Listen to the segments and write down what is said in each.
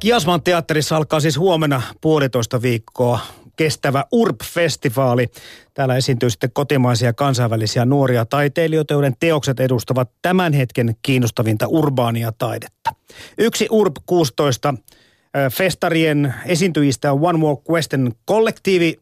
Kiasman teatterissa alkaa siis huomenna puolitoista viikkoa kestävä URP-festivaali. Täällä esiintyy sitten kotimaisia kansainvälisiä nuoria taiteilijoita, joiden teokset edustavat tämän hetken kiinnostavinta urbaania taidetta. Yksi URP 16 festarien esiintyjistä on One More Question kollektiivi.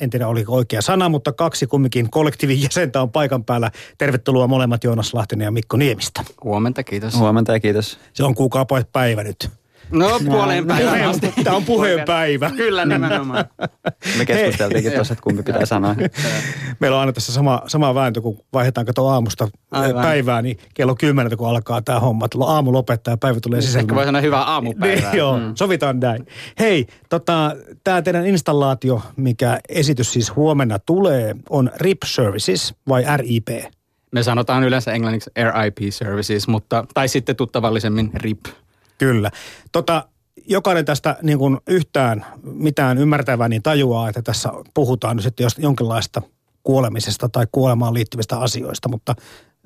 En tiedä oliko oikea sana, mutta kaksi kumminkin kollektiivin jäsentä on paikan päällä. Tervetuloa molemmat Joonas Lahtinen ja Mikko Niemistä. Huomenta, kiitos. Huomenta ja kiitos. Se on kuukaa päivä nyt. No puoleen päivään asti. Tämä on puheen päivä. Kyllä nimenomaan. Me keskusteltiinkin tuossa, että kumpi pitää sanoa. Meillä on aina tässä sama, sama vääntö, kun vaihdetaan kato aamusta Aivan. päivää, niin kello kymmeneltä, kun alkaa tämä homma. Aamu lopettaa ja päivä tulee sisällä. Ehkä voi sanoa hyvää aamupäivää. Niin, joo, mm. sovitaan näin. Hei, tota, tämä teidän installaatio, mikä esitys siis huomenna tulee, on RIP Services vai RIP? Me sanotaan yleensä englanniksi RIP Services, mutta, tai sitten tuttavallisemmin RIP. Kyllä. Tota, jokainen tästä niin kuin yhtään mitään ymmärtävää niin tajuaa, että tässä puhutaan nyt sitten jonkinlaista kuolemisesta tai kuolemaan liittyvistä asioista, mutta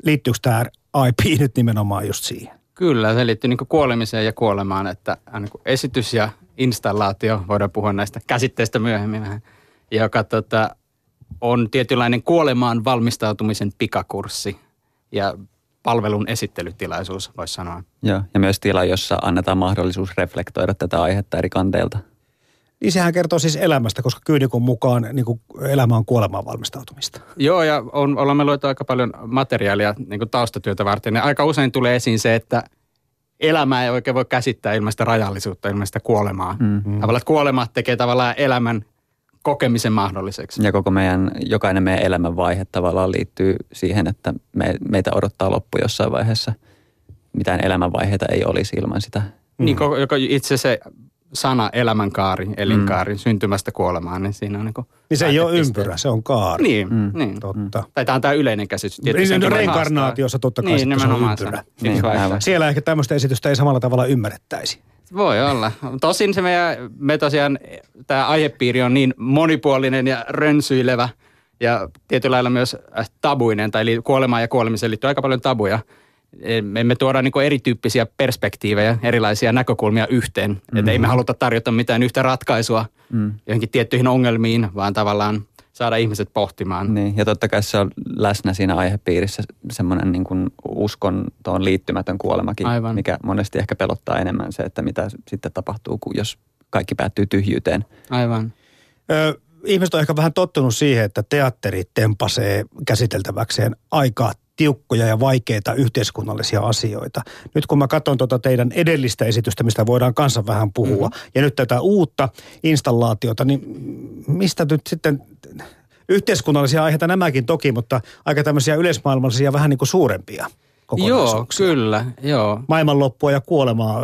liittyykö tämä IP nyt nimenomaan just siihen? Kyllä, se liittyy niin kuolemiseen ja kuolemaan, että niin esitys ja installaatio, voidaan puhua näistä käsitteistä myöhemmin vähän, joka tota, on tietynlainen kuolemaan valmistautumisen pikakurssi. Ja palvelun esittelytilaisuus, voisi sanoa. Joo, ja myös tila, jossa annetaan mahdollisuus reflektoida tätä aihetta eri kanteilta. Niin sehän kertoo siis elämästä, koska kyynikon mukaan niin kuin elämä on kuolemaan valmistautumista. Joo, ja on, olemme luettu aika paljon materiaalia niin kuin taustatyötä varten. Ja aika usein tulee esiin se, että elämää ei oikein voi käsittää ilman sitä rajallisuutta, ilman sitä kuolemaa. Mm-hmm. Tavallaan, että kuolema tekee tavallaan elämän kokemisen mahdolliseksi. Ja koko meidän, jokainen meidän elämänvaihe tavallaan liittyy siihen, että me, meitä odottaa loppu jossain vaiheessa. Mitään elämänvaiheita ei olisi ilman sitä. Mm. Niin, joka itse se sana elämänkaari, elinkaari, mm. syntymästä kuolemaan, niin siinä on niin kuin Niin se ei ole ympyrä, se on kaari. Niin, mm. niin. Totta. Tai tämä on tämä yleinen käsitys. Niin, no, reinkarnaatiossa totta kai niin, se on ympyrä. Se, niin. Siellä ehkä tämmöistä esitystä ei samalla tavalla ymmärrettäisi. Voi olla. Tosin se meidän, me tosiaan, tämä aihepiiri on niin monipuolinen ja rönsyilevä ja tietyllä lailla myös äh, tabuinen, tai eli kuolemaan ja kuolemiseen liittyy aika paljon tabuja. Me emme tuoda niin erityyppisiä perspektiivejä, erilaisia näkökulmia yhteen. Mm-hmm. Että ei me haluta tarjota mitään yhtä ratkaisua mm. johonkin tiettyihin ongelmiin, vaan tavallaan – saada ihmiset pohtimaan. Niin, ja totta kai se on läsnä siinä aihepiirissä semmoinen niin kuin uskontoon liittymätön kuolemakin, Aivan. mikä monesti ehkä pelottaa enemmän se, että mitä sitten tapahtuu, kun jos kaikki päättyy tyhjyyteen. Aivan. Ö, ihmiset on ehkä vähän tottunut siihen, että teatteri tempasee käsiteltäväkseen aikaa tiukkoja ja vaikeita yhteiskunnallisia asioita. Nyt kun mä katson tuota teidän edellistä esitystä, mistä voidaan kanssa vähän puhua, mm-hmm. ja nyt tätä uutta installaatiota, niin mistä nyt sitten yhteiskunnallisia aiheita nämäkin toki, mutta aika tämmöisiä yleismaailmallisia vähän niin kuin suurempia Joo, kyllä, joo. Maailmanloppua ja kuolemaa.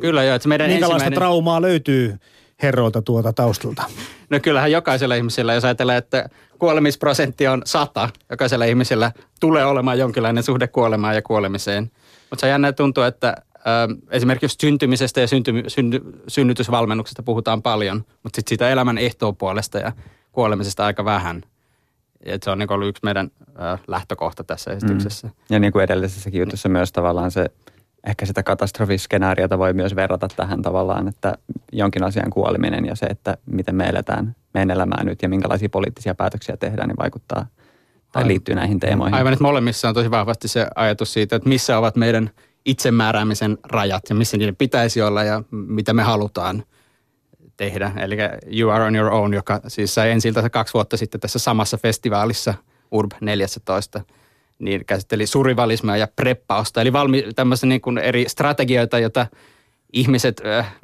Kyllä joo, että meidän Minkälaista ensimmäinen... traumaa löytyy herroilta tuota taustalta? No kyllähän jokaisella ihmisellä, jos ajatellaan, että kuolemisprosentti on sata, jokaisella ihmisellä tulee olemaan jonkinlainen suhde kuolemaan ja kuolemiseen. Mutta se jännä tuntuu, että esimerkiksi syntymisestä ja synty, synny, synnytysvalmennuksesta puhutaan paljon, mutta sitten siitä elämän ehtoopuolesta ja kuolemisesta aika vähän. Et se on niin ollut yksi meidän ö, lähtökohta tässä esityksessä. Mm. Ja niin kuin edellisessäkin jutussa myös tavallaan se, ehkä sitä katastrofiskenaariota voi myös verrata tähän tavallaan, että jonkin asian kuoleminen ja se, että miten me eletään meidän elämää nyt ja minkälaisia poliittisia päätöksiä tehdään, niin vaikuttaa tai Aivan. liittyy näihin teemoihin. Aivan, että molemmissa on tosi vahvasti se ajatus siitä, että missä ovat meidän itsemääräämisen rajat ja missä niiden pitäisi olla ja mitä me halutaan tehdä. Eli You Are On Your Own, joka siis sai ensi kaksi vuotta sitten tässä samassa festivaalissa Urb 14, niin käsitteli survivalismia ja preppausta, eli valmi, tämmöisiä niin kuin eri strategioita, joita ihmiset,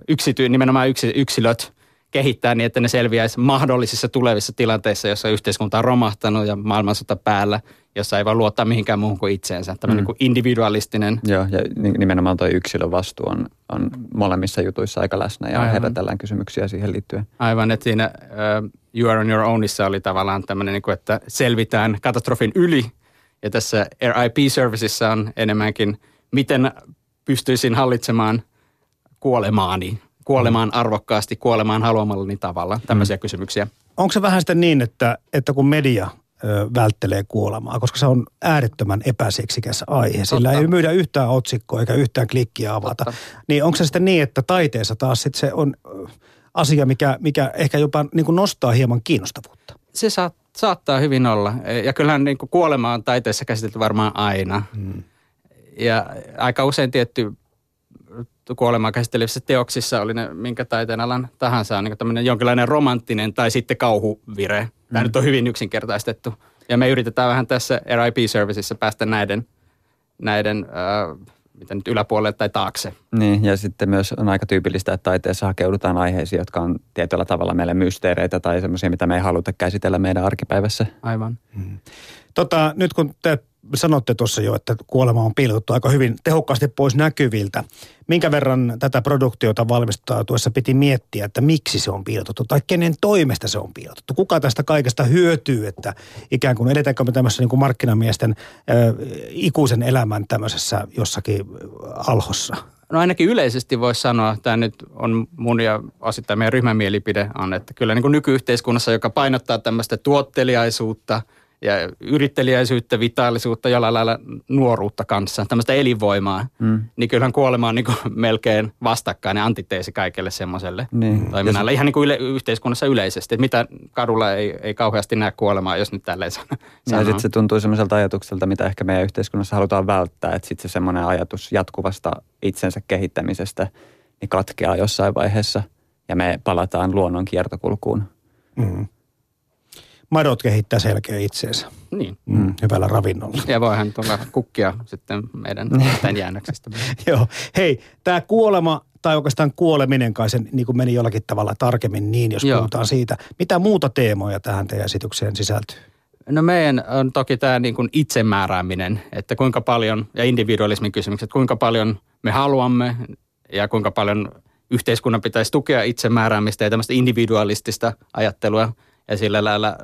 yksity, nimenomaan yksilöt kehittää niin, että ne selviäisi mahdollisissa tulevissa tilanteissa, jossa yhteiskunta on romahtanut ja maailmansota päällä, jossa ei voi luottaa mihinkään muuhun kuin itseensä. Tämä mm. niin kuin individualistinen. Joo, ja nimenomaan tuo yksilön vastuu on, on molemmissa jutuissa aika läsnä ja Aivan. herätellään kysymyksiä siihen liittyen. Aivan, että siinä uh, You Are On Your Ownissa oli tavallaan tämmöinen, niin kuin, että selvitään katastrofin yli. Ja tässä RIP-servicessa on enemmänkin, miten pystyisin hallitsemaan kuolemaani kuolemaan arvokkaasti, kuolemaan haluamallani tavalla? Tämmöisiä mm. kysymyksiä. Onko se vähän sitten niin, että, että kun media ö, välttelee kuolemaa, koska se on äärettömän epäseksikäs aihe. Sillä Totta. ei myydä yhtään otsikkoa eikä yhtään klikkiä avata. Totta. Niin onko se sitten niin, että taiteessa taas sit se on asia, mikä, mikä ehkä jopa niin kuin nostaa hieman kiinnostavuutta? Se saat, saattaa hyvin olla. Ja kyllähän niin kuin kuolema on taiteessa käsitelty varmaan aina. Mm. Ja aika usein tietty kuolemaa käsittelevissä teoksissa oli ne minkä taiteen alan tahansa, on niin tämmöinen jonkinlainen romanttinen tai sitten kauhuvire. Tämä mm. nyt on hyvin yksinkertaistettu. Ja me yritetään vähän tässä RIP-servicessa päästä näiden, näiden äh, mitä nyt yläpuolelle tai taakse. Niin, ja sitten myös on aika tyypillistä, että taiteessa hakeudutaan aiheisiin, jotka on tietyllä tavalla meille mysteereitä tai semmoisia, mitä me ei haluta käsitellä meidän arkipäivässä. Aivan. Tota, nyt kun te sanotte tuossa jo, että kuolema on piilotettu aika hyvin tehokkaasti pois näkyviltä, minkä verran tätä produktiota valmistautuessa piti miettiä, että miksi se on piilotettu tai kenen toimesta se on piilotettu? Kuka tästä kaikesta hyötyy, että ikään kuin edetäänkö me tämmöisessä niin kuin markkinamiesten ö, ikuisen elämän tämmöisessä jossakin alhossa? No ainakin yleisesti voisi sanoa, tämä nyt on mun ja osittain meidän ryhmän mielipide on, että kyllä niin kuin nykyyhteiskunnassa, joka painottaa tämmöistä tuotteliaisuutta ja yritteliäisyyttä, vitaalisuutta, jollain lailla nuoruutta kanssa, tämmöistä elinvoimaa, mm. niin kyllähän kuolema on niin kuin melkein vastakkainen antiteesi kaikelle semmoiselle Niin. toiminnalle. Ihan niin kuin yle, yhteiskunnassa yleisesti, että mitä kadulla ei, ei kauheasti näe kuolemaa, jos nyt tälleen Ja sanoo. sitten se tuntuu semmoiselta ajatukselta, mitä ehkä meidän yhteiskunnassa halutaan välttää, että sitten se semmoinen ajatus jatkuvasta itsensä kehittämisestä niin katkeaa jossain vaiheessa ja me palataan luonnon kiertokulkuun. Mm. Madot kehittää selkeä itseensä Niin. mm. hyvällä ravinnolla. Ja voihan tulla kukkia sitten meidän tämän jäännöksistä. Joo. Hei, tämä kuolema tai oikeastaan kuoleminen kai se niin kuin meni jollakin tavalla tarkemmin niin, jos Joo. puhutaan siitä. Mitä muuta teemoja tähän teidän esitykseen sisältyy? No meidän on toki tämä niin kuin itsemäärääminen, että kuinka paljon, ja individualismin kysymykset, kuinka paljon me haluamme ja kuinka paljon yhteiskunnan pitäisi tukea itsemääräämistä ja tämmöistä individualistista ajattelua. Ja sillä lailla ö,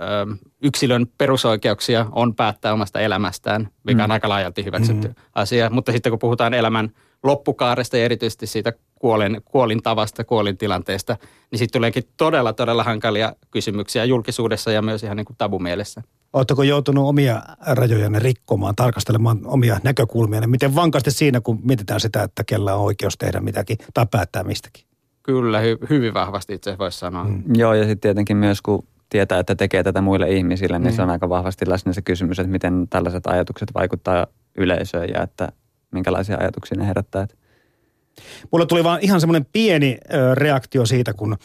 yksilön perusoikeuksia on päättää omasta elämästään, mikä on aika laajalti hyväksytty mm. asia. Mutta sitten kun puhutaan elämän loppukaaresta ja erityisesti siitä kuolin, kuolintavasta, kuolintilanteesta, niin sitten tuleekin todella, todella hankalia kysymyksiä julkisuudessa ja myös ihan niin kuin tabumielessä. Oletteko joutunut omia rajojanne rikkomaan, tarkastelemaan omia näkökulmia? Miten vankasti siinä, kun mietitään sitä, että kellä on oikeus tehdä mitäkin tai päättää mistäkin? Kyllä, hy, hyvin vahvasti itse voisi sanoa. Mm. Joo, ja sitten tietenkin myös kun tietää, että tekee tätä muille ihmisille, niin, Niin. se on aika vahvasti läsnä se kysymys, että miten tällaiset ajatukset vaikuttaa yleisöön ja että minkälaisia ajatuksia ne herättää. Mulla tuli vaan ihan semmoinen pieni reaktio siitä, kun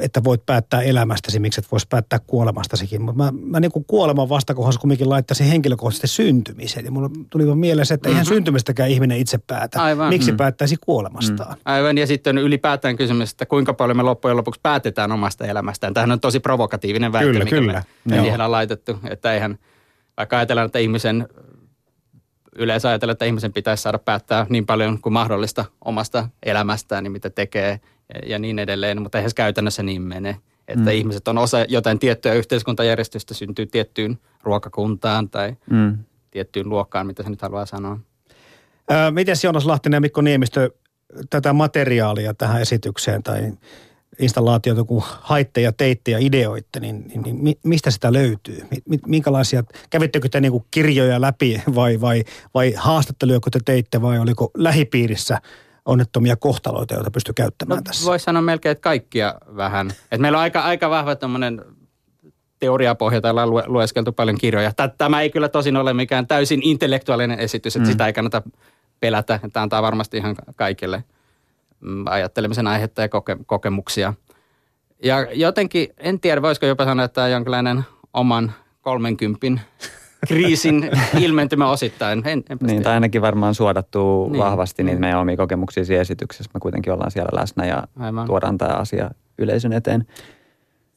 että voit päättää elämästäsi, miksi et voisi päättää kuolemastasikin. Mutta mä, mä niin kuin kuoleman vastakohdassa kumminkin laittaisin henkilökohtaisesti syntymisen. Ja mulla tuli vaan mieleen se, että eihän syntymistäkään ihminen itse päätä. Aivan. Miksi Mm. päättäisi kuolemastaan? Aivan, ja sitten ylipäätään kysymys, että kuinka paljon me loppujen lopuksi päätetään omasta elämästään. Tämähän on tosi provokatiivinen väite, Kyllä, mikä kyllä. me Joo. siihen on laitettu. Että eihän, vaikka ajatellaan, että ihmisen, yleensä ajatellaan, että ihmisen pitäisi saada päättää niin paljon kuin mahdollista omasta elämästään, niin mitä tekee ja, niin edelleen, mutta eihän se käytännössä niin mene. Että mm. ihmiset on osa jotain tiettyä yhteiskuntajärjestystä, syntyy tiettyyn ruokakuntaan tai mm. tiettyyn luokkaan, mitä se nyt haluaa sanoa. Ö, miten Jonas Lahtinen ja Mikko Niemistö tätä materiaalia tähän esitykseen tai installaatiota, kun haitte ja teitte ja ideoitte, niin, niin, niin mi- mistä sitä löytyy? Mi- mi- Minkälaisia, kävittekö te niinku kirjoja läpi vai, vai, vai haastatteluja, kun te teitte vai oliko lähipiirissä onnettomia kohtaloita, joita pysty käyttämään No, tässä? voisi sanoa melkein, että kaikkia vähän. Et meillä on aika, aika vahva tämmöinen teoriapohja, täällä on lue- lueskeltu paljon kirjoja. Tä- Tämä ei kyllä tosin ole mikään täysin intellektuaalinen esitys, että mm. sitä ei kannata pelätä. Tämä antaa varmasti ihan kaikille mm, ajattelemisen aihetta ja koke- kokemuksia. Ja jotenkin, en tiedä, voisiko jopa sanoa, että tämä on jonkinlainen oman 30 kriisin ilmentymä osittain. En, Niin, tiedä. tai ainakin varmaan suodattuu Niin, vahvasti niitä niin. meidän omia kokemuksia siinä esityksessä. Me kuitenkin ollaan siellä läsnä ja Aivan. tuodaan tämä asia yleisön eteen.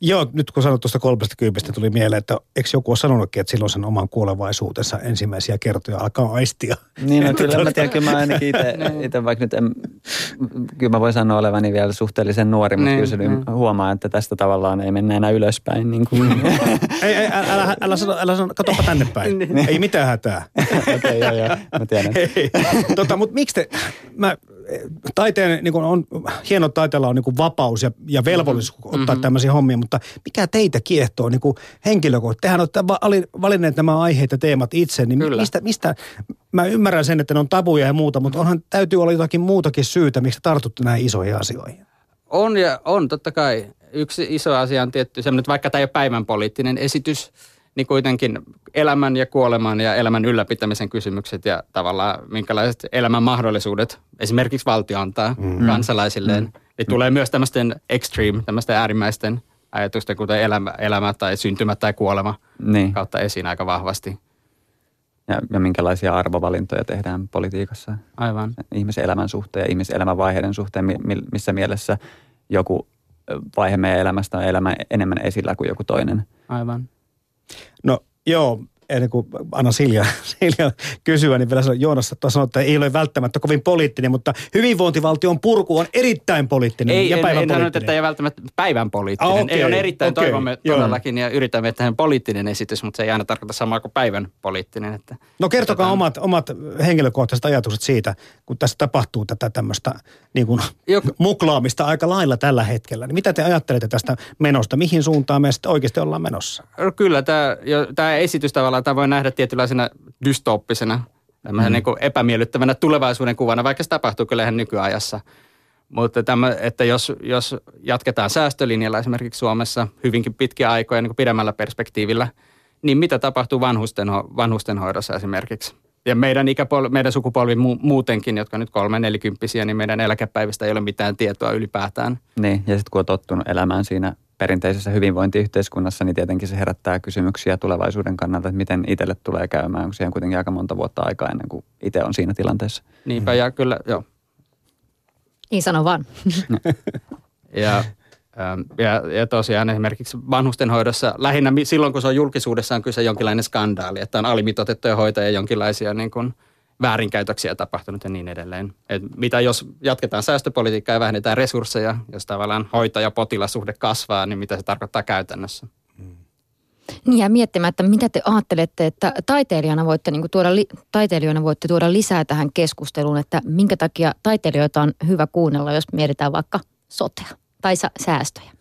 Joo, nyt kun sanoit tuosta kolmesta kympistä, tuli mieleen, että eikö joku ole sanonutkin, että silloin sen oman kuolevaisuutensa ensimmäisiä kertoja alkaa aistia. Niin, no, kyllä mä tiedän, kyllä mä ainakin itse, vaikka nyt en, kyllä mä voin sanoa olevani vielä suhteellisen nuori, mutta Niin, kyllä se niin. huomaa, että tästä tavallaan ei mennä enää ylöspäin. Niin kuin. ei, ei, älä, älä, älä, sano, älä sano, katsopa tänne päin. ei mitään hätää. Okei, joo, joo, mä tiedän. Tota, mutta miksi te, mä taiteen, niin kuin on, hieno taiteella on niin kuin vapaus ja, ja velvollisuus mm-hmm. ottaa mm-hmm. tämmöisiä hommia, mutta mikä teitä kiehtoo niin henkilökohtaisesti? Tehän olette valinneet nämä aiheet ja teemat itse, niin Kyllä. mistä, mistä, mä ymmärrän sen, että ne on tabuja ja muuta, mutta onhan täytyy olla jotakin muutakin syytä, miksi tartutte näihin isoihin asioihin. On ja on totta kai. Yksi iso asia on tietty semmoinen, että vaikka tämä ei ole päivän poliittinen esitys, niin kuitenkin elämän ja kuoleman ja elämän ylläpitämisen kysymykset ja tavallaan minkälaiset elämän mahdollisuudet esimerkiksi valtio antaa mm. kansalaisilleen. Mm. Niin tulee myös tämmöisten extreme, tämmöisten äärimmäisten ajatusten, kuten elämä, elämä tai syntymä tai kuolema niin. kautta esiin aika vahvasti. Ja, ja minkälaisia arvovalintoja tehdään politiikassa. Aivan. Ihmisen elämän suhteen ja ihmisen elämän vaiheiden suhteen, missä mielessä joku vaihe meidän elämästä on elämä enemmän esillä kuin joku toinen. Aivan. No joo, ennen kuin anna Silja, Silja kysyä, niin vielä sanoa, Joonas sanoi, että ei ole välttämättä kovin poliittinen, mutta hyvinvointivaltion purku on erittäin poliittinen ei, ja päivän en, poliittinen. että ei välttämättä päivän poliittinen. Ah, okay, ei ole erittäin, okay, toivomme joo. todellakin ja yritämme tehdä poliittinen esitys, mutta se ei aina tarkoita samaa kuin päivän poliittinen. Että, no kertokaa omat, omat henkilökohtaiset ajatukset siitä, kun tässä tapahtuu tätä tämmöistä niin kuin muklaamista aika lailla tällä hetkellä. Niin mitä te ajattelette tästä menosta? Mihin suuntaan me sitten oikeasti ollaan menossa? No kyllä, tämä, tämä esitys tavallaan tämä voi nähdä tietynlaisena dystooppisena, tämmöisen mm. niin kuin epämiellyttävänä tulevaisuuden kuvana, vaikka se tapahtuu kyllä ihan nykyajassa. Mutta tämä, että jos, jos jatketaan säästölinjalla esimerkiksi Suomessa hyvinkin pitkiä aikoja niin kuin pidemmällä perspektiivillä, niin mitä tapahtuu vanhustenho, vanhustenhoidossa esimerkiksi? Ja meidän, ikäpolvi, meidän sukupolvi mu, muutenkin, jotka nyt kolme nelikymppisiä, niin meidän eläkepäivistä ei ole mitään tietoa ylipäätään. Niin, ja sitten kun on tottunut elämään siinä perinteisessä hyvinvointiyhteiskunnassa, niin tietenkin se herättää kysymyksiä tulevaisuuden kannalta, että miten itselle tulee käymään, kun siihen kuitenkin aika monta vuotta aikaa ennen kuin itse on siinä tilanteessa. Niinpä, ja kyllä, joo. Niin sano vaan. ja, ähm, ja, ja tosiaan esimerkiksi vanhustenhoidossa, lähinnä silloin kun se on julkisuudessa, on kyse jonkinlainen skandaali, että on alimitotettuja hoitajia jonkinlaisia niin kuin – väärinkäytöksiä tapahtunut ja niin edelleen. Et mitä jos jatketaan säästöpolitiikkaa ja vähennetään resursseja, jos tavallaan hoitaja-potilasuhde kasvaa, niin mitä se tarkoittaa käytännössä? Niin ja miettimään, että mitä te ajattelette, että taiteilijana voitte, niin tuoda, taiteilijoina voitte tuoda lisää tähän keskusteluun, että minkä takia taiteilijoita on hyvä kuunnella, jos mietitään vaikka sotea tai säästöjä?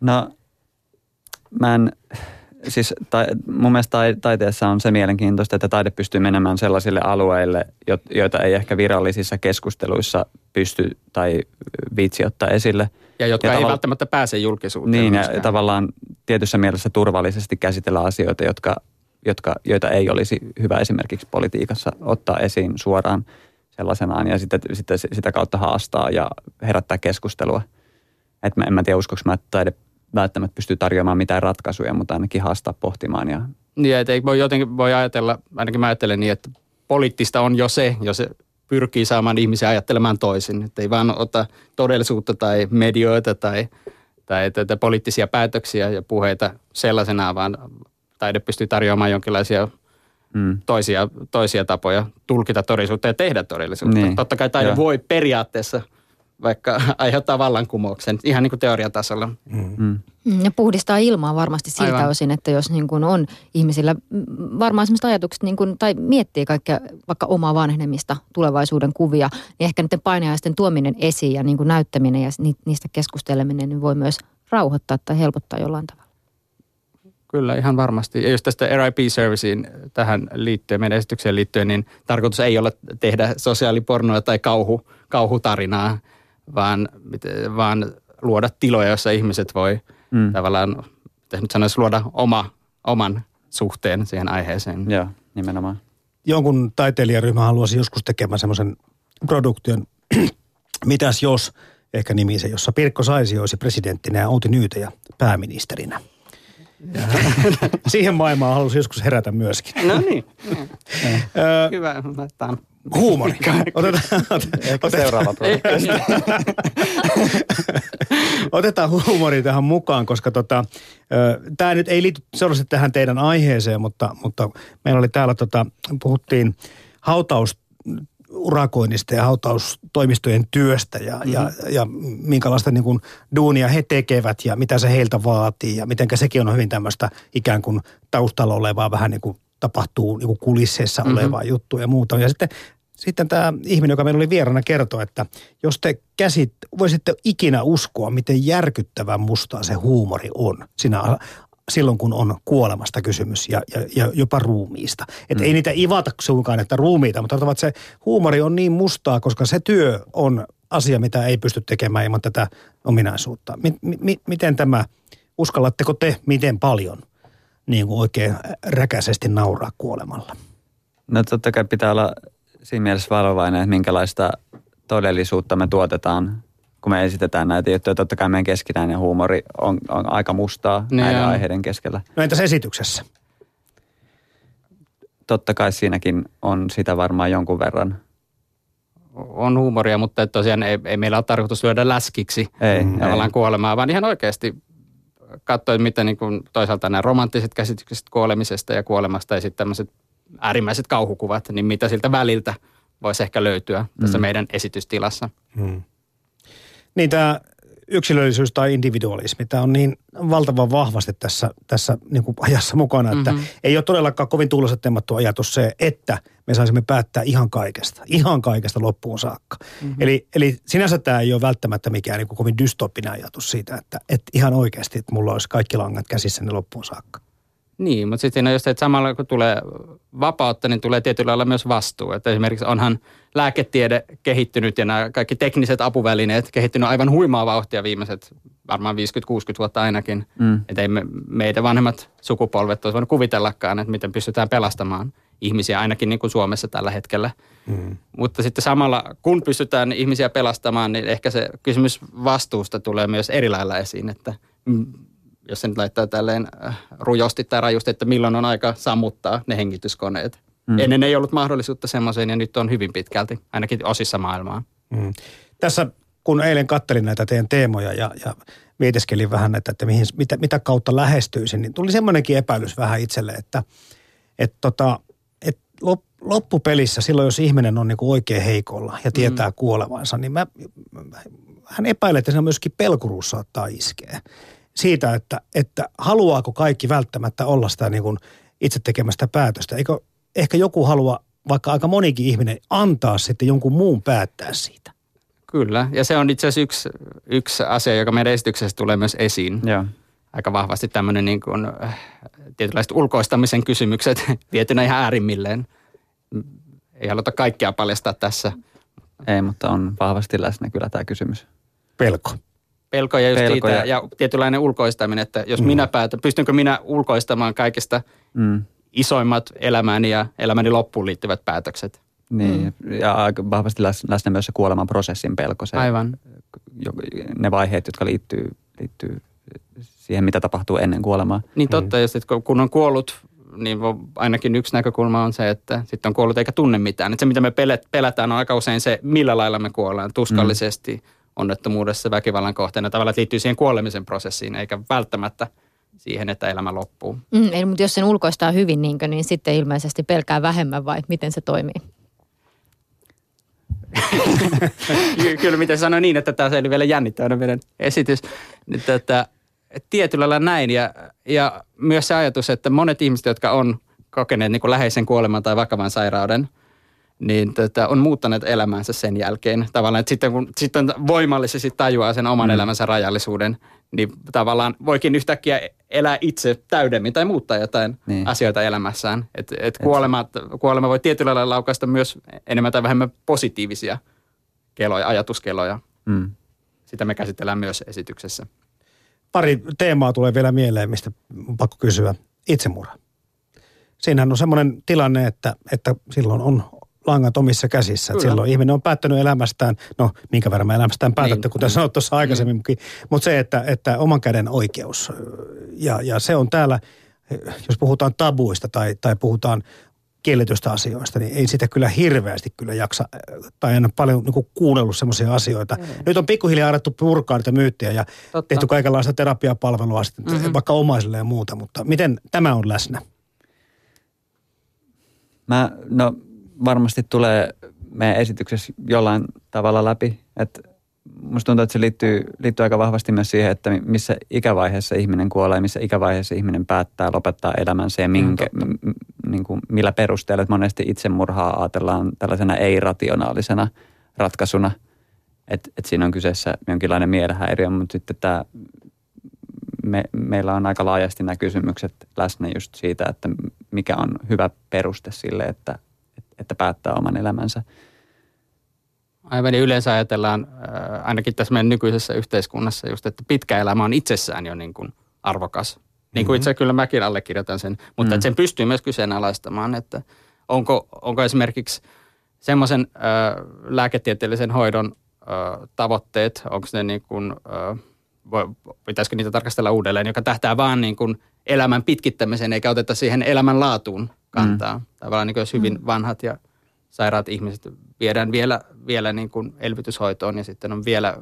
No, mä en siis ta, mun mielestä taiteessa on se mielenkiintoista, että taide pystyy menemään sellaisille alueille, joita ei ehkä virallisissa keskusteluissa pysty tai viitsi ottaa esille. Ja jotka ja ei tavalla, välttämättä pääse julkisuuteen. Niin, myöskään. ja tavallaan tietyssä mielessä turvallisesti käsitellä asioita, jotka, jotka, joita ei olisi hyvä esimerkiksi politiikassa ottaa esiin suoraan sellaisenaan ja sitten, sitten sitä kautta haastaa ja herättää keskustelua. Et mä, en mä tiedä, uskoks mä, että taide välttämättä pysty tarjoamaan mitään ratkaisuja, mutta ainakin haastaa pohtimaan. Ja... Niin, että ei voi jotenkin voi ajatella, ainakin mä ajattelen niin, että poliittista on jo se, jos se pyrkii saamaan ihmisiä ajattelemaan toisin. Että ei vaan ota todellisuutta tai medioita tai, tai että poliittisia päätöksiä ja puheita sellaisenaan, vaan taide pystyy tarjoamaan jonkinlaisia mm. toisia, toisia tapoja tulkita todellisuutta ja tehdä todellisuutta. Niin. Totta kai taide ja. voi periaatteessa – vaikka aiheuttaa vallankumouksen, ihan niin kuin teoriatasolla. Mm. mm. mm. Ja puhdistaa ilmaa varmasti siltä Aivan. osin, että jos niin kuin on ihmisillä varmaan sellaiset ajatukset niin kuin, tai miettii kaikkea vaikka omaa vanhenemista, tulevaisuuden kuvia, niin ehkä niiden painajaisten tuominen esiin ja niin kuin näyttäminen ja niistä keskusteleminen niin voi myös rauhoittaa tai helpottaa jollain tavalla. Kyllä, ihan varmasti. Ja jos tästä RIP-serviceen tähän liittyen, meidän esitykseen liittyen, niin tarkoitus ei ole tehdä sosiaalipornoa tai kauhu, kauhutarinaa, vaan, vaan luoda tiloja, joissa ihmiset voi mm. tavallaan, nyt sanoisi, luoda oma, oman suhteen siihen aiheeseen. Joo, nimenomaan. Jonkun taiteilijaryhmä haluaisi joskus tekemään semmoisen produktion, mitäs jos, ehkä nimi se, jossa Pirkko Saisi olisi presidenttinä ja Outi Nyytä pääministerinä. Siihen maailmaan halusin joskus herätä myöskin. No niin. Hyvä, laitetaan Huumori. Otetaan, otetaan, seuraava otetaan huumori tähän mukaan, koska tota, tämä nyt ei liity sellaisesti tähän teidän aiheeseen, mutta, mutta meillä oli täällä, tota, puhuttiin hautaus urakoinnista ja hautaustoimistojen työstä ja, mm-hmm. ja, ja minkälaista niin kuin duunia he tekevät ja mitä se heiltä vaatii ja miten sekin on hyvin tämmöistä ikään kuin taustalla olevaa vähän niin kuin tapahtuu niin kuin kulisseissa mm-hmm. olevaa juttua ja muuta. Ja sitten sitten tämä ihminen, joka meillä oli vierana, kertoi, että jos te käsit, voisitte ikinä uskoa, miten järkyttävän mustaa se huumori on siinä silloin, kun on kuolemasta kysymys ja, ja, ja jopa ruumiista. Että mm. ei niitä ivata suinkaan, että ruumiita, mutta että se huumori on niin mustaa, koska se työ on asia, mitä ei pysty tekemään ilman tätä ominaisuutta. Mi, mi, miten tämä, uskallatteko te miten paljon niin kuin oikein räkäisesti nauraa kuolemalla? No totta kai pitää olla siinä mielessä varovainen, että minkälaista todellisuutta me tuotetaan, kun me esitetään näitä juttuja. Totta kai meidän keskinäinen huumori on, on aika mustaa niin näiden on. aiheiden keskellä. No entäs esityksessä? Totta kai siinäkin on sitä varmaan jonkun verran. On huumoria, mutta tosiaan ei, ei meillä ole tarkoitus lyödä läskiksi ei, tavallaan ei. kuolemaa, vaan ihan oikeasti katsoa, miten niin kuin toisaalta nämä romanttiset käsitykset kuolemisesta ja kuolemasta ja sitten tämmöiset äärimmäiset kauhukuvat, niin mitä siltä väliltä voisi ehkä löytyä tässä mm. meidän esitystilassa. Mm. Niin tämä yksilöllisyys tai individualismi, tämä on niin valtavan vahvasti tässä, tässä niin kuin ajassa mukana, että mm-hmm. ei ole todellakaan kovin tuuloset temmattu ajatus se, että me saisimme päättää ihan kaikesta, ihan kaikesta loppuun saakka. Mm-hmm. Eli, eli sinänsä tämä ei ole välttämättä mikään niin kuin kovin dystopinen ajatus siitä, että, että ihan oikeasti, että mulla olisi kaikki langat käsissä ne loppuun saakka. Niin, mutta sitten jos että samalla kun tulee vapautta, niin tulee tietyllä lailla myös vastuu. Että esimerkiksi onhan lääketiede kehittynyt ja nämä kaikki tekniset apuvälineet kehittynyt aivan huimaa vauhtia viimeiset varmaan 50-60 vuotta ainakin. Mm. Että ei me, meidän vanhemmat sukupolvet olisi voinut kuvitellakaan, että miten pystytään pelastamaan ihmisiä ainakin niin kuin Suomessa tällä hetkellä. Mm. Mutta sitten samalla, kun pystytään ihmisiä pelastamaan, niin ehkä se kysymys vastuusta tulee myös eri lailla esiin, että jos se nyt laittaa tälleen äh, rujosti tai rajusti, että milloin on aika sammuttaa ne hengityskoneet. Mm. Ennen ei ollut mahdollisuutta semmoiseen ja nyt on hyvin pitkälti, ainakin osissa maailmaa. Mm. Tässä kun eilen kattelin näitä teidän teemoja ja, ja mietiskelin vähän näitä, että mihin, mitä, mitä kautta lähestyisin, niin tuli semmoinenkin epäilys vähän itselle, että et tota, et loppupelissä silloin, jos ihminen on niinku oikein heikolla ja tietää mm. kuolevansa, niin mä, hän epäilee, että se myöskin pelkuruus saattaa iskeä siitä, että, että haluaako kaikki välttämättä olla sitä niin kuin itse tekemästä päätöstä. Eikö ehkä joku halua, vaikka aika monikin ihminen, antaa sitten jonkun muun päättää siitä? Kyllä, ja se on itse asiassa yksi, yksi asia, joka meidän esityksessä tulee myös esiin. Joo. Aika vahvasti tämmöinen niin kuin, äh, tietynlaiset ulkoistamisen kysymykset vietynä ihan äärimmilleen. Ei haluta kaikkea paljastaa tässä. Ei, mutta on vahvasti läsnä kyllä tämä kysymys. Pelko pelkoja just pelkoja. siitä ja tietynlainen ulkoistaminen, että jos mm. minä päätän, pystynkö minä ulkoistamaan kaikista mm. isoimmat elämäni ja elämäni loppuun liittyvät päätökset. Niin, mm. ja aika vahvasti läsnä myös se kuoleman prosessin pelko. Se, Aivan. Ne vaiheet, jotka liittyy, liittyy siihen, mitä tapahtuu ennen kuolemaa. Niin totta, mm. ja sitten kun on kuollut, niin ainakin yksi näkökulma on se, että sitten on kuollut eikä tunne mitään. Että se, mitä me pelätään, on aika usein se, millä lailla me kuollaan, tuskallisesti, mm onnettomuudessa väkivallan kohteena tavallaan liittyy siihen kuolemisen prosessiin, eikä välttämättä siihen, että elämä loppuu. Mm, eli, mutta jos sen ulkoistaa hyvin, niin, niin sitten ilmeisesti pelkää vähemmän vai miten se toimii? Kyllä, miten sanoin niin, että tämä oli vielä jännittävänä meidän esitys. Tätä, tietyllä lailla näin ja, ja myös se ajatus, että monet ihmiset, jotka on kokeneet niin läheisen kuoleman tai vakavan sairauden – niin tota, on muuttaneet elämänsä sen jälkeen. Tavallaan, että sitten kun sitten voimallisesti tajuaa sen oman mm. elämänsä rajallisuuden, niin tavallaan voikin yhtäkkiä elää itse täydemmin tai muuttaa jotain niin. asioita elämässään. Et, et kuolema, kuolema voi tietyllä lailla laukaista myös enemmän tai vähemmän positiivisia keloja, ajatuskeloja. Mm. Sitä me käsitellään myös esityksessä. Pari teemaa tulee vielä mieleen, mistä on pakko kysyä. Itsemurha. Siinähän on semmoinen tilanne, että, että silloin on langat omissa käsissä. Että silloin ihminen on päättänyt elämästään, no minkä verran me elämästään päätätte, niin. kuten sanoit tuossa aikaisemmin, mm. mutta se, että, että oman käden oikeus. Ja, ja se on täällä, jos puhutaan tabuista tai, tai puhutaan kielletystä asioista, niin ei sitä kyllä hirveästi kyllä jaksa, tai en ole paljon niin kuunnellut semmoisia asioita. Mm. Nyt on pikkuhiljaa alettu purkaa niitä myyttejä ja Totta. tehty kaikenlaista terapiapalvelua sitten, mm-hmm. vaikka omaisille ja muuta, mutta miten tämä on läsnä? Mä, no varmasti tulee meidän esityksessä jollain tavalla läpi. Että musta tuntuu, että se liittyy, liittyy aika vahvasti myös siihen, että missä ikävaiheessa ihminen kuolee, missä ikävaiheessa ihminen päättää lopettaa elämänsä ja minkä, mm, niin kuin, millä perusteella, että monesti itsemurhaa ajatellaan tällaisena ei-rationaalisena ratkaisuna, että et siinä on kyseessä jonkinlainen mielenhäiriö, mutta sitten tämä, me, meillä on aika laajasti nämä kysymykset läsnä just siitä, että mikä on hyvä peruste sille, että, että päättää oman elämänsä. Aivan niin yleensä ajatellaan, äh, ainakin tässä meidän nykyisessä yhteiskunnassa just, että pitkä elämä on itsessään jo niin kuin arvokas. Niin kuin mm-hmm. itse kyllä mäkin allekirjoitan sen, mutta mm. että sen pystyy myös kyseenalaistamaan, että onko, onko esimerkiksi semmoisen äh, lääketieteellisen hoidon äh, tavoitteet, onko ne niin kuin, äh, pitäisikö niitä tarkastella uudelleen, joka tähtää vaan niin kuin elämän pitkittämiseen eikä oteta siihen elämänlaatuun kantaa. Mm. Tavallaan niin kuin jos hyvin mm. vanhat ja sairaat ihmiset viedään vielä, vielä niin kuin elvytyshoitoon ja sitten on vielä,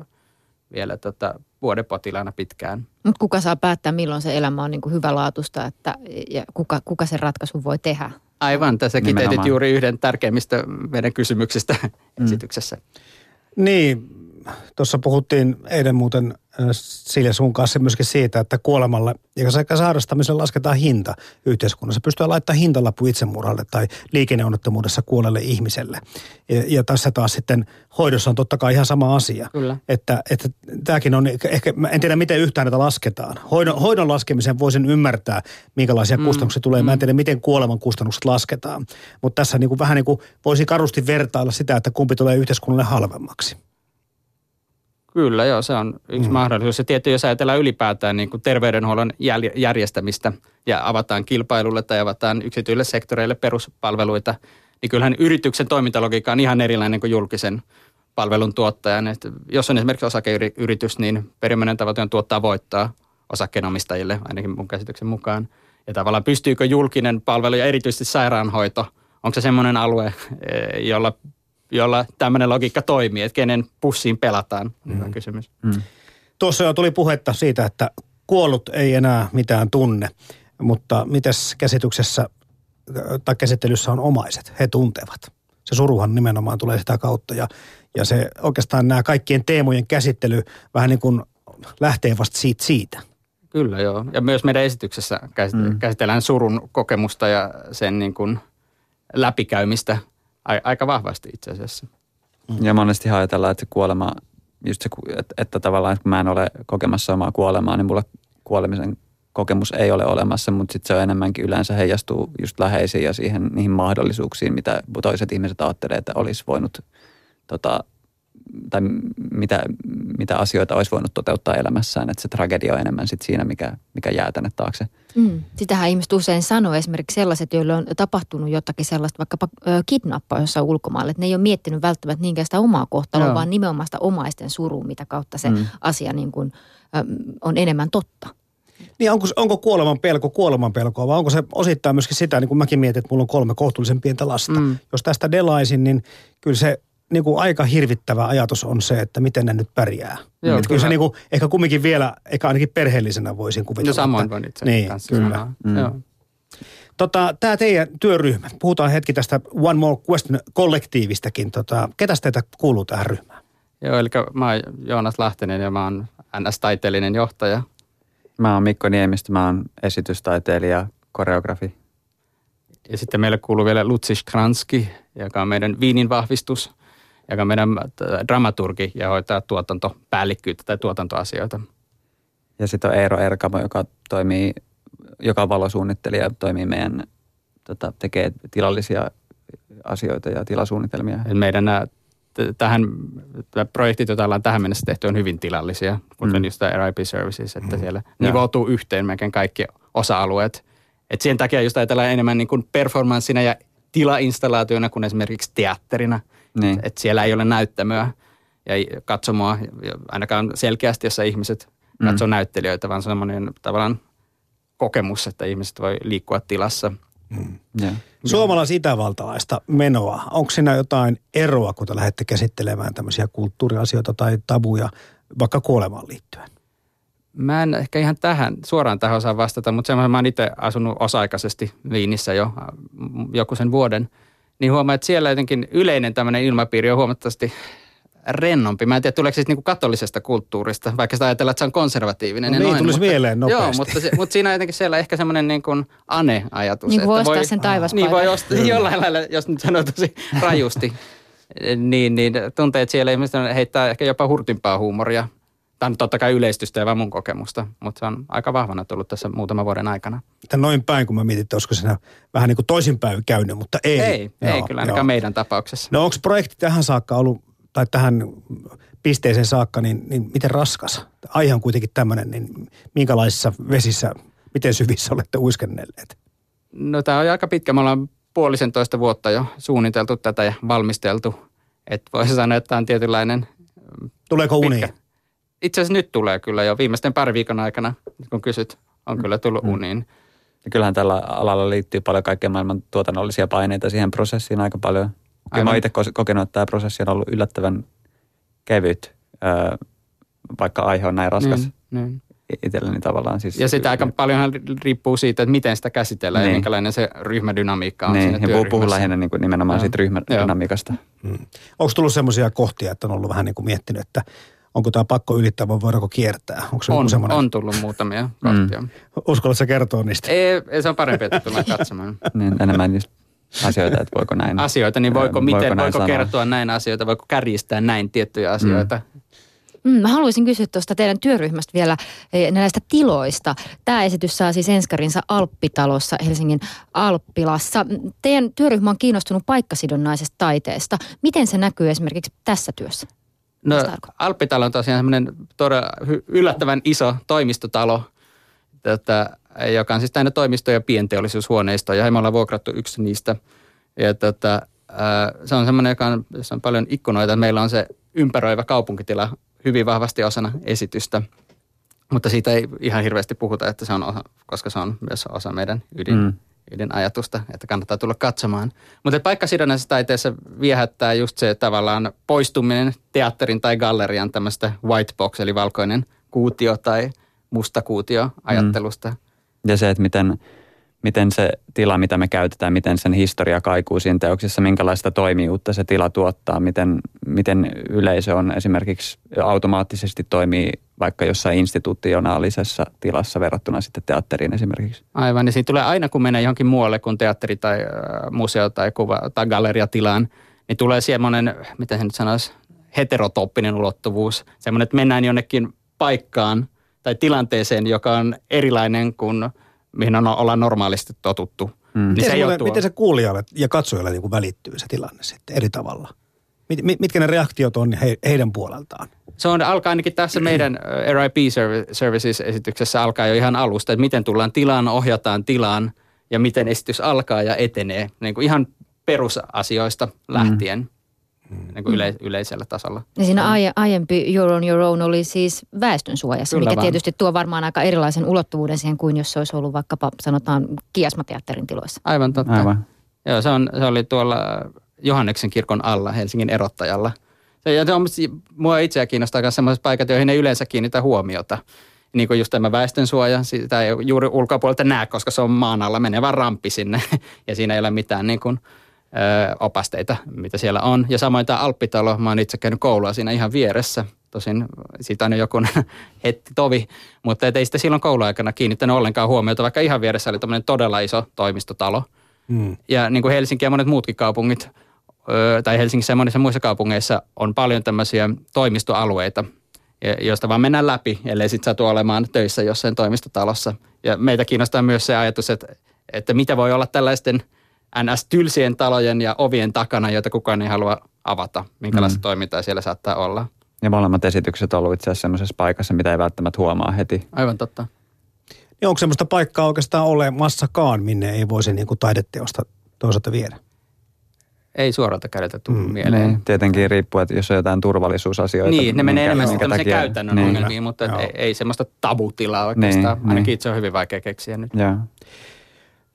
vielä tota vuodepotilaana pitkään. Mutta kuka saa päättää, milloin se elämä on niin kuin hyvälaatusta että, ja kuka, kuka sen ratkaisun voi tehdä? Aivan, tässä kiteytit juuri yhden tärkeimmistä meidän kysymyksistä mm. esityksessä. Niin, tuossa puhuttiin eilen muuten Silja sun kanssa myöskin siitä, että kuolemalle ja sairastamiselle lasketaan hinta yhteiskunnassa. Pystyy laittamaan hintalappu itsemurhalle tai liikenneonnettomuudessa kuolelle ihmiselle. Ja, ja tässä taas sitten hoidossa on totta kai ihan sama asia. Kyllä. Että, että tämäkin on, ehkä, en tiedä miten yhtään näitä lasketaan. Hoidon, hoidon laskemisen voisin ymmärtää, minkälaisia mm. kustannuksia tulee. Mä en mm. tiedä, miten kuoleman kustannukset lasketaan. Mutta tässä niin kuin vähän niin kuin voisi karusti vertailla sitä, että kumpi tulee yhteiskunnalle halvemmaksi. Kyllä joo, se on yksi mm. mahdollisuus. Ja tietysti jos ajatellaan ylipäätään niin kuin terveydenhuollon järjestämistä ja avataan kilpailulle tai avataan yksityille sektoreille peruspalveluita, niin kyllähän yrityksen toimintalogiikka on ihan erilainen kuin julkisen palvelun tuottajan. Että jos on esimerkiksi osakeyritys, niin perimmäinen tavoite on tuottaa voittaa osakkeenomistajille, ainakin mun käsityksen mukaan. Ja tavallaan pystyykö julkinen palvelu ja erityisesti sairaanhoito, onko se semmoinen alue, eh, jolla jolla tämmöinen logiikka toimii, että kenen pussiin pelataan, mm. hyvä kysymys. Mm. Tuossa jo tuli puhetta siitä, että kuollut ei enää mitään tunne, mutta mitäs käsityksessä tai käsittelyssä on omaiset? He tuntevat. Se suruhan nimenomaan tulee sitä kautta ja, ja se oikeastaan nämä kaikkien teemojen käsittely vähän niin kuin lähtee vasta siitä siitä. Kyllä joo. Ja myös meidän esityksessä mm. käsitellään surun kokemusta ja sen niin kuin läpikäymistä – aika vahvasti itse asiassa. Ja monesti ajatellaan, että se kuolema, just se, että, että tavallaan kun mä en ole kokemassa omaa kuolemaa, niin mulla kuolemisen kokemus ei ole olemassa, mutta sitten se on enemmänkin yleensä heijastuu just läheisiin ja siihen, niihin mahdollisuuksiin, mitä toiset ihmiset ajattelee, että olisi voinut tota, tai mitä, mitä asioita olisi voinut toteuttaa elämässään. Että se tragedia on enemmän sit siinä, mikä, mikä jää tänne taakse. Mm. Sitähän ihmiset usein sanoo, esimerkiksi sellaiset, joille on tapahtunut jotakin sellaista, vaikkapa kidnappaa jossain ulkomailla. Että ne ei ole miettinyt välttämättä niinkään sitä omaa kohtaloa, Joo. vaan nimenomaan sitä omaisten surua, mitä kautta se mm. asia niin kuin, ö, on enemmän totta. Niin onko, onko kuoleman pelko kuoleman pelkoa vai onko se osittain myöskin sitä, niin kuin mäkin mietin, että mulla on kolme kohtuullisen pientä lasta. Mm. Jos tästä delaisin, niin kyllä se niin kuin aika hirvittävä ajatus on se, että miten ne nyt pärjää. Joo, kyllä. kyllä se niin kuin, ehkä kumminkin vielä, ehkä ainakin perheellisenä voisin kuvitella. No samoin voin itse Niin, kanssa kyllä. Mm. Joo. Tota, tämä teidän työryhmä, puhutaan hetki tästä One More Question kollektiivistakin. Tota, ketäs teitä kuuluu tähän ryhmään? Joo, eli mä oon Joonas Lahtinen ja mä oon NS-taiteellinen johtaja. Mä oon Mikko Niemistä, mä oon esitystaiteilija, koreografi. Ja sitten meille kuuluu vielä Lutsi Skranski, joka on meidän viinin vahvistus – joka meidän äh, dramaturgi ja hoitaa tuotantopäällikkyyttä tai tuotantoasioita. Ja sitten on Eero Erkamo, joka toimii, joka on valosuunnittelija, toimii meidän, tota, tekee tilallisia asioita ja tilasuunnitelmia. Meidän nämä, tähän, projektit, joita ollaan tähän mennessä tehty, on hyvin tilallisia, kuten mm. just tämä RIP Services, että mm. siellä ja. nivoutuu yhteen melkein kaikki osa-alueet. Et sen takia just ajatellaan enemmän niin kuin performanssina ja tilainstallaationa kuin esimerkiksi teatterina – niin. Että siellä ei ole näyttämöä ja katsomoa ainakaan selkeästi, jossa ihmiset mm. katsoo näyttelijöitä, vaan semmoinen tavallaan kokemus, että ihmiset voi liikkua tilassa. Mm. Yeah. Suomalais-itävaltalaista menoa. Onko siinä jotain eroa, kun te lähdette käsittelemään tämmöisiä kulttuuriasioita tai tabuja vaikka kuolemaan liittyen? Mä en ehkä ihan tähän, suoraan tähän osaa vastata, mutta semmoisen mä oon itse asunut osa-aikaisesti Viinissä jo joku sen vuoden – niin huomaa, että siellä jotenkin yleinen tämmöinen ilmapiiri on huomattavasti rennompi. Mä en tiedä, tuleeko siis niinku katolisesta kulttuurista, vaikka sitä ajatellaan, että se on konservatiivinen. No ja niin, noin, tulisi mutta, mieleen nopeasti. Joo, mutta, se, mutta siinä on jotenkin siellä ehkä semmoinen niin kuin ane-ajatus. Niin kuin voi että ostaa sen taivaspaikan. Niin voi ostaa jollain lailla, jos nyt sanoo tosi rajusti. niin, niin tuntee, että siellä ihmiset heittää ehkä jopa hurtimpaa huumoria. Tämä on totta kai yleistystä ja vaan mun kokemusta, mutta se on aika vahvana tullut tässä muutaman vuoden aikana. Että noin päin, kun mä mietin, että olisiko siinä vähän niin kuin toisinpäin käynyt, mutta ei. Ei, ei Joo, kyllä ainakaan joo. meidän tapauksessa. No onko projekti tähän saakka ollut, tai tähän pisteeseen saakka, niin, niin miten raskas? Aihe on kuitenkin tämmöinen, niin minkälaisissa vesissä, miten syvissä olette uiskennelleet? No tämä on aika pitkä. Me ollaan puolisentoista vuotta jo suunniteltu tätä ja valmisteltu. Että voisi sanoa, että tämä on tietynlainen Tuleeko uni? pitkä. Itse asiassa nyt tulee kyllä jo viimeisten pari viikon aikana, kun kysyt, on kyllä tullut uniin. Ja kyllähän tällä alalla liittyy paljon kaikkea maailman tuotannollisia paineita siihen prosessiin aika paljon. Kyllä mä Aivan. oon itse kokenut, että tämä prosessi on ollut yllättävän kevyt, vaikka aihe on näin raskas Niin, niin. itselleni tavallaan. Siis, Ja sitä aika paljonhan riippuu siitä, että miten sitä käsitellään niin. ja minkälainen se ryhmädynamiikka on Niin, siinä ja puhuu, työryhmässä. lähinnä niin kuin nimenomaan Joo. siitä ryhmädynamiikasta. Onko tullut semmoisia kohtia, että on ollut vähän niin kuin miettinyt, että onko tämä pakko ylittää vai voidaanko kiertää? Onko se On, joku semmoinen? on tullut muutamia kohtia. Mm. Uskallatko sä kertoa niistä? Ei, ei, se on parempi, että tullaan katsomaan. Niin, enemmän niistä asioita, että voiko näin. asioita, niin voiko, Voiko miten, näin voiko sanoa? kertoa näin asioita, voiko kärjistää näin tiettyjä asioita. Mm, mä haluaisin kysyä tuosta teidän työryhmästä vielä eh, näistä tiloista. Tämä esitys saa siis enskarinsa Alppitalossa Helsingin Alppilassa. Mm, Teidän työryhmä on kiinnostunut paikkasidonnaisesta taiteesta. Miten se näkyy esimerkiksi tässä työssä? No? Alppitalo on tosiaan semmoinen todella yllättävän iso toimistotalo, tota, joka on siis täynnä toimistoja ja pienteollisuushuoneistoja. Ja me ollaan vuokrattu yksi niistä. Ja tota, ää, se on semmoinen, joka on, jossa on paljon ikkunoita. Meillä on se ympäröivä kaupunkitila hyvin vahvasti osana esitystä. Mutta siitä ei ihan hirveästi puhuta, että se on osa, koska se on myös osa meidän ydin, mm. Ydinajatusta, että kannattaa tulla katsomaan. Mutta paikkasidonnaisessa taiteessa viehättää just se tavallaan poistuminen teatterin tai gallerian tämmöistä white box, eli valkoinen kuutio tai musta kuutio ajattelusta. Mm. Ja se, että miten, miten se tila, mitä me käytetään, miten sen historia kaikuu siinä teoksessa, minkälaista toimijuutta se tila tuottaa, miten, miten yleisö on esimerkiksi automaattisesti toimii vaikka jossain institutionaalisessa tilassa verrattuna sitten teatteriin esimerkiksi. Aivan, ja siinä tulee aina, kun menee johonkin muualle kuin teatteri tai äh, museo tai kuva tai galleriatilaan, niin tulee semmoinen, miten se nyt sanoisi, heterotooppinen ulottuvuus. Semmoinen, että mennään jonnekin paikkaan tai tilanteeseen, joka on erilainen kuin mihin on, ollaan normaalisti totuttu. Mm. Niin Miten, se muuten, tuo. miten se kuulijalle ja katsojalle niin kuin välittyy se tilanne sitten eri tavalla? Mit, mit, mitkä ne reaktiot on he, heidän puoleltaan? Se on, alkaa ainakin tässä meidän RIP Serv- Services-esityksessä alkaa jo ihan alusta, että miten tullaan tilaan, ohjataan tilaan ja miten esitys alkaa ja etenee. Niin kuin ihan perusasioista lähtien niin kuin yle, yleisellä tasolla. Ja siinä aie, aiempi Your on Your Own oli siis väestönsuojassa, Kyllä mikä vaan. tietysti tuo varmaan aika erilaisen ulottuvuuden siihen kuin jos se olisi ollut vaikkapa sanotaan Kiasmateatterin tiloissa. Aivan totta. Aivan. Joo, se, on, se oli tuolla Johanneksen kirkon alla Helsingin erottajalla. Se, ja se on, mua itseä kiinnostaa myös sellaiset paikat, joihin ei yleensä kiinnitä huomiota. Niin kuin just tämä väestönsuoja, sitä ei juuri ulkopuolelta näe, koska se on maan alla, menee vaan ramppi sinne ja siinä ei ole mitään niin kuin, opasteita, mitä siellä on. Ja samoin tämä Alppitalo, mä oon itse käynyt koulua siinä ihan vieressä. Tosin siitä on jo joku hetti tovi, mutta ei sitä silloin kouluaikana kiinnittänyt ollenkaan huomiota, vaikka ihan vieressä oli tämmöinen todella iso toimistotalo. Hmm. Ja niin kuin Helsinki ja monet muutkin kaupungit, tai Helsingissä ja monissa muissa kaupungeissa on paljon tämmöisiä toimistoalueita, ja- joista vaan mennään läpi, ellei sitten satu olemaan töissä jossain toimistotalossa. Ja meitä kiinnostaa myös se ajatus, että, että mitä voi olla tällaisten NS-tylsien talojen ja ovien takana, joita kukaan ei halua avata. Minkälaista mm. toimintaa siellä saattaa olla. Ja molemmat esitykset on ollut itse asiassa semmoisessa paikassa, mitä ei välttämättä huomaa heti. Aivan totta. Niin onko semmoista paikkaa oikeastaan olemassakaan, minne ei voisi niin kuin taideteosta toisaalta viedä? Ei suoralta kädeltä tule mm, Niin, mieleen. tietenkin riippuu, että jos on jotain turvallisuusasioita. Niin, ne menee enemmän sitten tämmöisiin takia- käytännön niin. ongelmiin, mutta ei, ei semmoista tabutilaa oikeastaan. Niin, Ainakin niin. itse on hyvin vaikea keksiä nyt. Joo.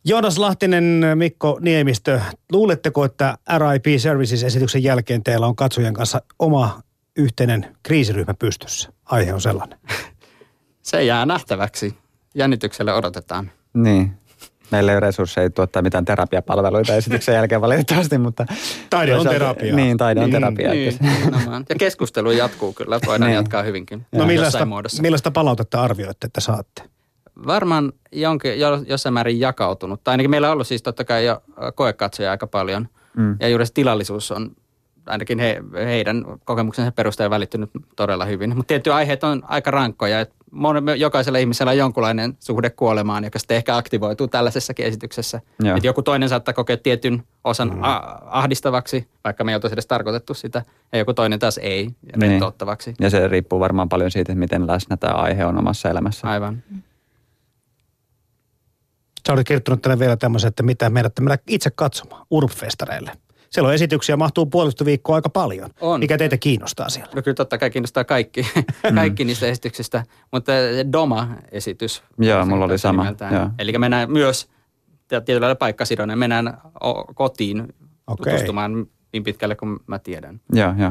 Joonas Lahtinen, Mikko Niemistö, luuletteko, että RIP Services-esityksen jälkeen teillä on katsojien kanssa oma yhteinen kriisiryhmä pystyssä? Aihe on sellainen. Se jää nähtäväksi. Jännityksellä odotetaan. Niin. Meillä ei ole resursseja tuottaa mitään terapiapalveluita esityksen jälkeen valitettavasti, mutta... Taide on terapia. Niin, taide on Niin, terapia. Niin, nimenomaan. ja keskustelu jatkuu kyllä, voidaan Niin. jatkaa hyvinkin. No millaista, millaista palautetta arvioitte, että saatte? Varmaan jonkin, jo- jossain määrin jakautunut. Tai ainakin meillä on ollut siis totta kai jo koekatsoja aika paljon. Mm. Ja juuri se tilallisuus on ainakin he, heidän kokemuksensa perusteella välittynyt todella hyvin. Mutta tietty aiheet on aika rankkoja. Et monen, jokaisella ihmisellä on jonkunlainen suhde kuolemaan, joka sitten ehkä aktivoituu tällaisessakin esityksessä. Joo. Et joku toinen saattaa kokea tietyn osan Mm. a- ahdistavaksi, vaikka me ei oltaisi edes tarkoitettu sitä. Ja joku toinen taas ei, Niin. rentouttavaksi. Ja se riippuu varmaan paljon siitä, miten läsnä tämä aihe on omassa elämässä. Aivan. Sä olet kirjoittanut tänne vielä tämmöisen, että mitä meidät mennä itse katsomaan Urb-festareille. Siellä on esityksiä, mahtuu puolitoista viikkoa aika paljon. On. Mikä teitä kiinnostaa siellä? No kyllä totta kai kiinnostaa kaikki, kaikki niistä esityksistä, mutta Doma-esitys. Joo, mulla oli sama. Eli mennään myös tietyllä lailla paikkasidoinen, mennään kotiin Okei. tutustumaan niin pitkälle kuin mä tiedän. Joo, joo.